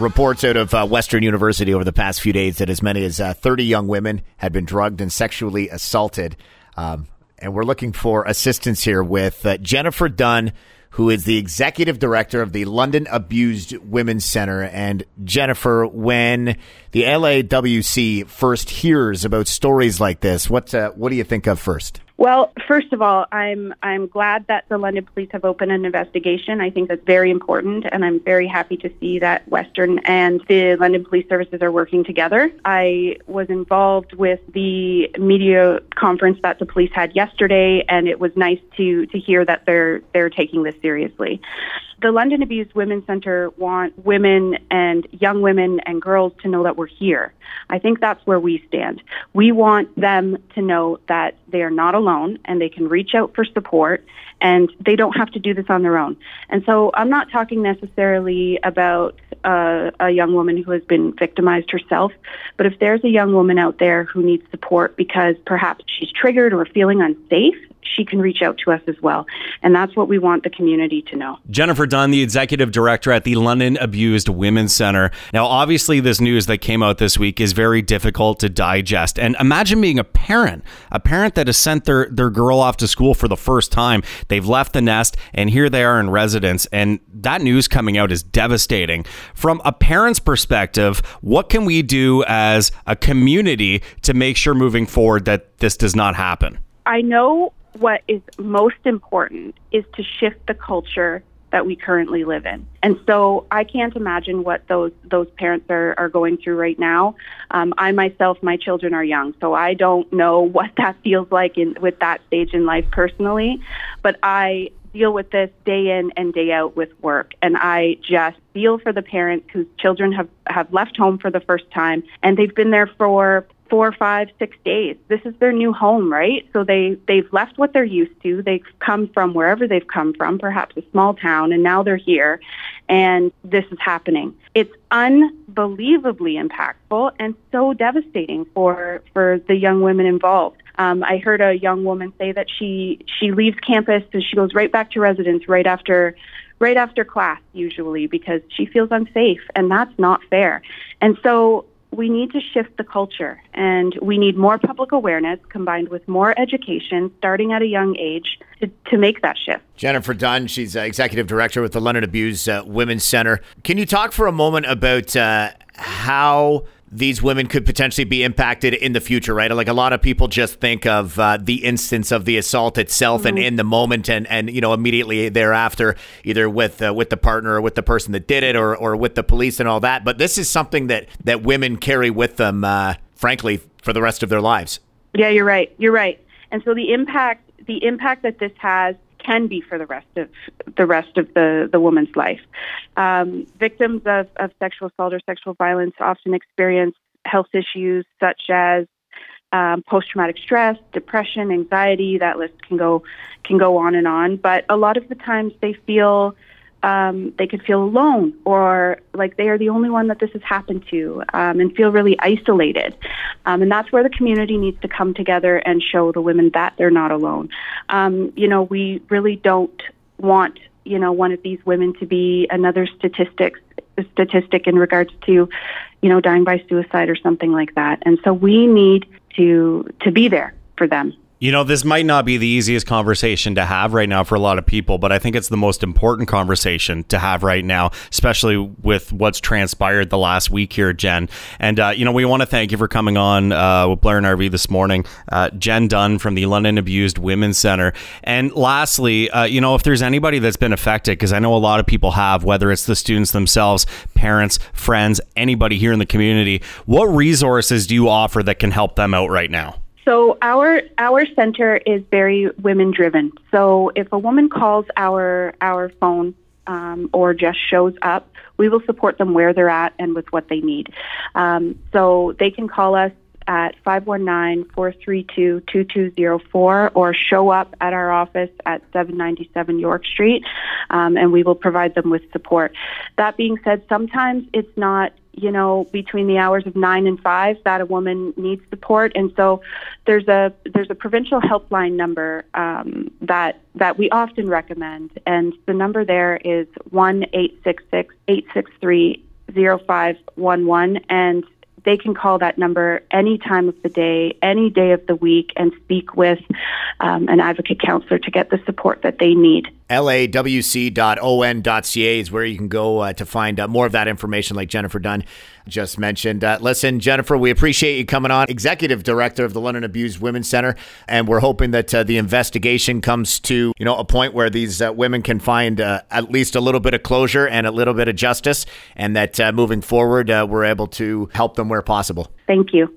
Reports out of uh, Western University over the past few days that as many as uh, 30 young women had been drugged and sexually assaulted. Um, and we're looking for assistance here with uh, Jennifer Dunn, who is the executive director of the London Abused Women's Center. And Jennifer, when the LAWC first hears about stories like this, what uh, what do you think of first? Well, first of all, I'm I'm glad that the London Police have opened an investigation. I think that's very important, and I'm very happy to see that Western and the London Police Services are working together. I was involved with the media conference that the police had yesterday, and it was nice to to hear that they're they're taking this seriously. The London Abused Women's Center want women and young women and girls to know that we're here. I think that's where we stand. We want them to know that they are not alone and they can reach out for support and they don't have to do this on their own. And so I'm not talking necessarily about uh, a young woman who has been victimized herself, but if there's a young woman out there who needs support because perhaps she's triggered or feeling unsafe she can reach out to us as well. And that's what we want the community to know. Jennifer Dunn, the executive director at the London Abused Women's Center. Now, obviously, this news that came out this week is very difficult to digest. And imagine being a parent, a parent that has sent their, their girl off to school for the first time. They've left the nest, and here they are in residence. And that news coming out is devastating. From a parent's perspective, what can we do as a community to make sure moving forward that this does not happen? I know what is most important is to shift the culture that we currently live in. And so I can't imagine what those those parents are, are going through right now. Um, I myself, my children are young, so I don't know what that feels like in with that stage in life personally. But I deal with this day in and day out with work, and I just feel for the parents whose children have have left home for the first time, and they've been there for four, five, six days. This is their new home, right? So they they've left what they're used to. They've come from wherever they've come from, perhaps a small town, and now they're here, and this is happening. It's unbelievably impactful and so devastating for for the young women involved. Um, I heard a young woman say that she she leaves campus and she goes right back to residence right after right after class usually because she feels unsafe and that's not fair. And so we need to shift the culture and we need more public awareness combined with more education starting at a young age to, to make that shift. Jennifer Dunn, she's uh, executive director with the London Abuse uh, Women's Center. Can you talk for a moment about uh, how these women could potentially be impacted in the future, right? Like a lot of people just think of uh, the instance of the assault itself mm-hmm. and in the moment, and and you know immediately thereafter, either with uh, with the partner or with the person that did it, or or with the police and all that. But this is something that that women carry with them, uh, frankly, for the rest of their lives. Yeah, you're right. You're right. And so the impact the impact that this has can be for the rest of the rest of the, the woman's life. Um, victims of, of sexual assault or sexual violence often experience health issues such as um, post traumatic stress, depression, anxiety. That list can go can go on and on. But a lot of the times they feel um, they could feel alone or like they are the only one that this has happened to um, and feel really isolated. Um, and that's where the community needs to come together and show the women that they're not alone. Um, you know, we really don't want, you know, one of these women to be another statistics statistic in regards to, you know, dying by suicide or something like that. And so we need to to be there for them. You know, this might not be the easiest conversation to have right now for a lot of people, but I think it's the most important conversation to have right now, especially with what's transpired the last week here, Jen. And, uh, you know, we want to thank you for coming on uh, with Blair and RV this morning. Uh, Jen Dunn from the London Abused Women's Center. And lastly, uh, you know, if there's anybody that's been affected, because I know a lot of people have, whether it's the students themselves, parents, friends, anybody here in the community, what resources do you offer that can help them out right now? So our our center is very women driven. So if a woman calls our our phone um, or just shows up, we will support them where they're at and with what they need. Um, so they can call us at 519-432-2204 or show up at our office at 797 York Street um, and we will provide them with support. That being said, sometimes it's not you know, between the hours of nine and five that a woman needs support. And so there's a there's a provincial helpline number um, that that we often recommend, and the number there is one eight six six eight six three 0511 and they can call that number any time of the day, any day of the week, and speak with um, an advocate counselor to get the support that they need. lawc.on.ca is where you can go uh, to find uh, more of that information, like Jennifer Dunn just mentioned. Uh, listen, Jennifer, we appreciate you coming on, Executive Director of the London Abused Women's Center, and we're hoping that uh, the investigation comes to you know a point where these uh, women can find uh, at least a little bit of closure and a little bit of justice, and that moving forward, we're able to help them where possible. Thank you.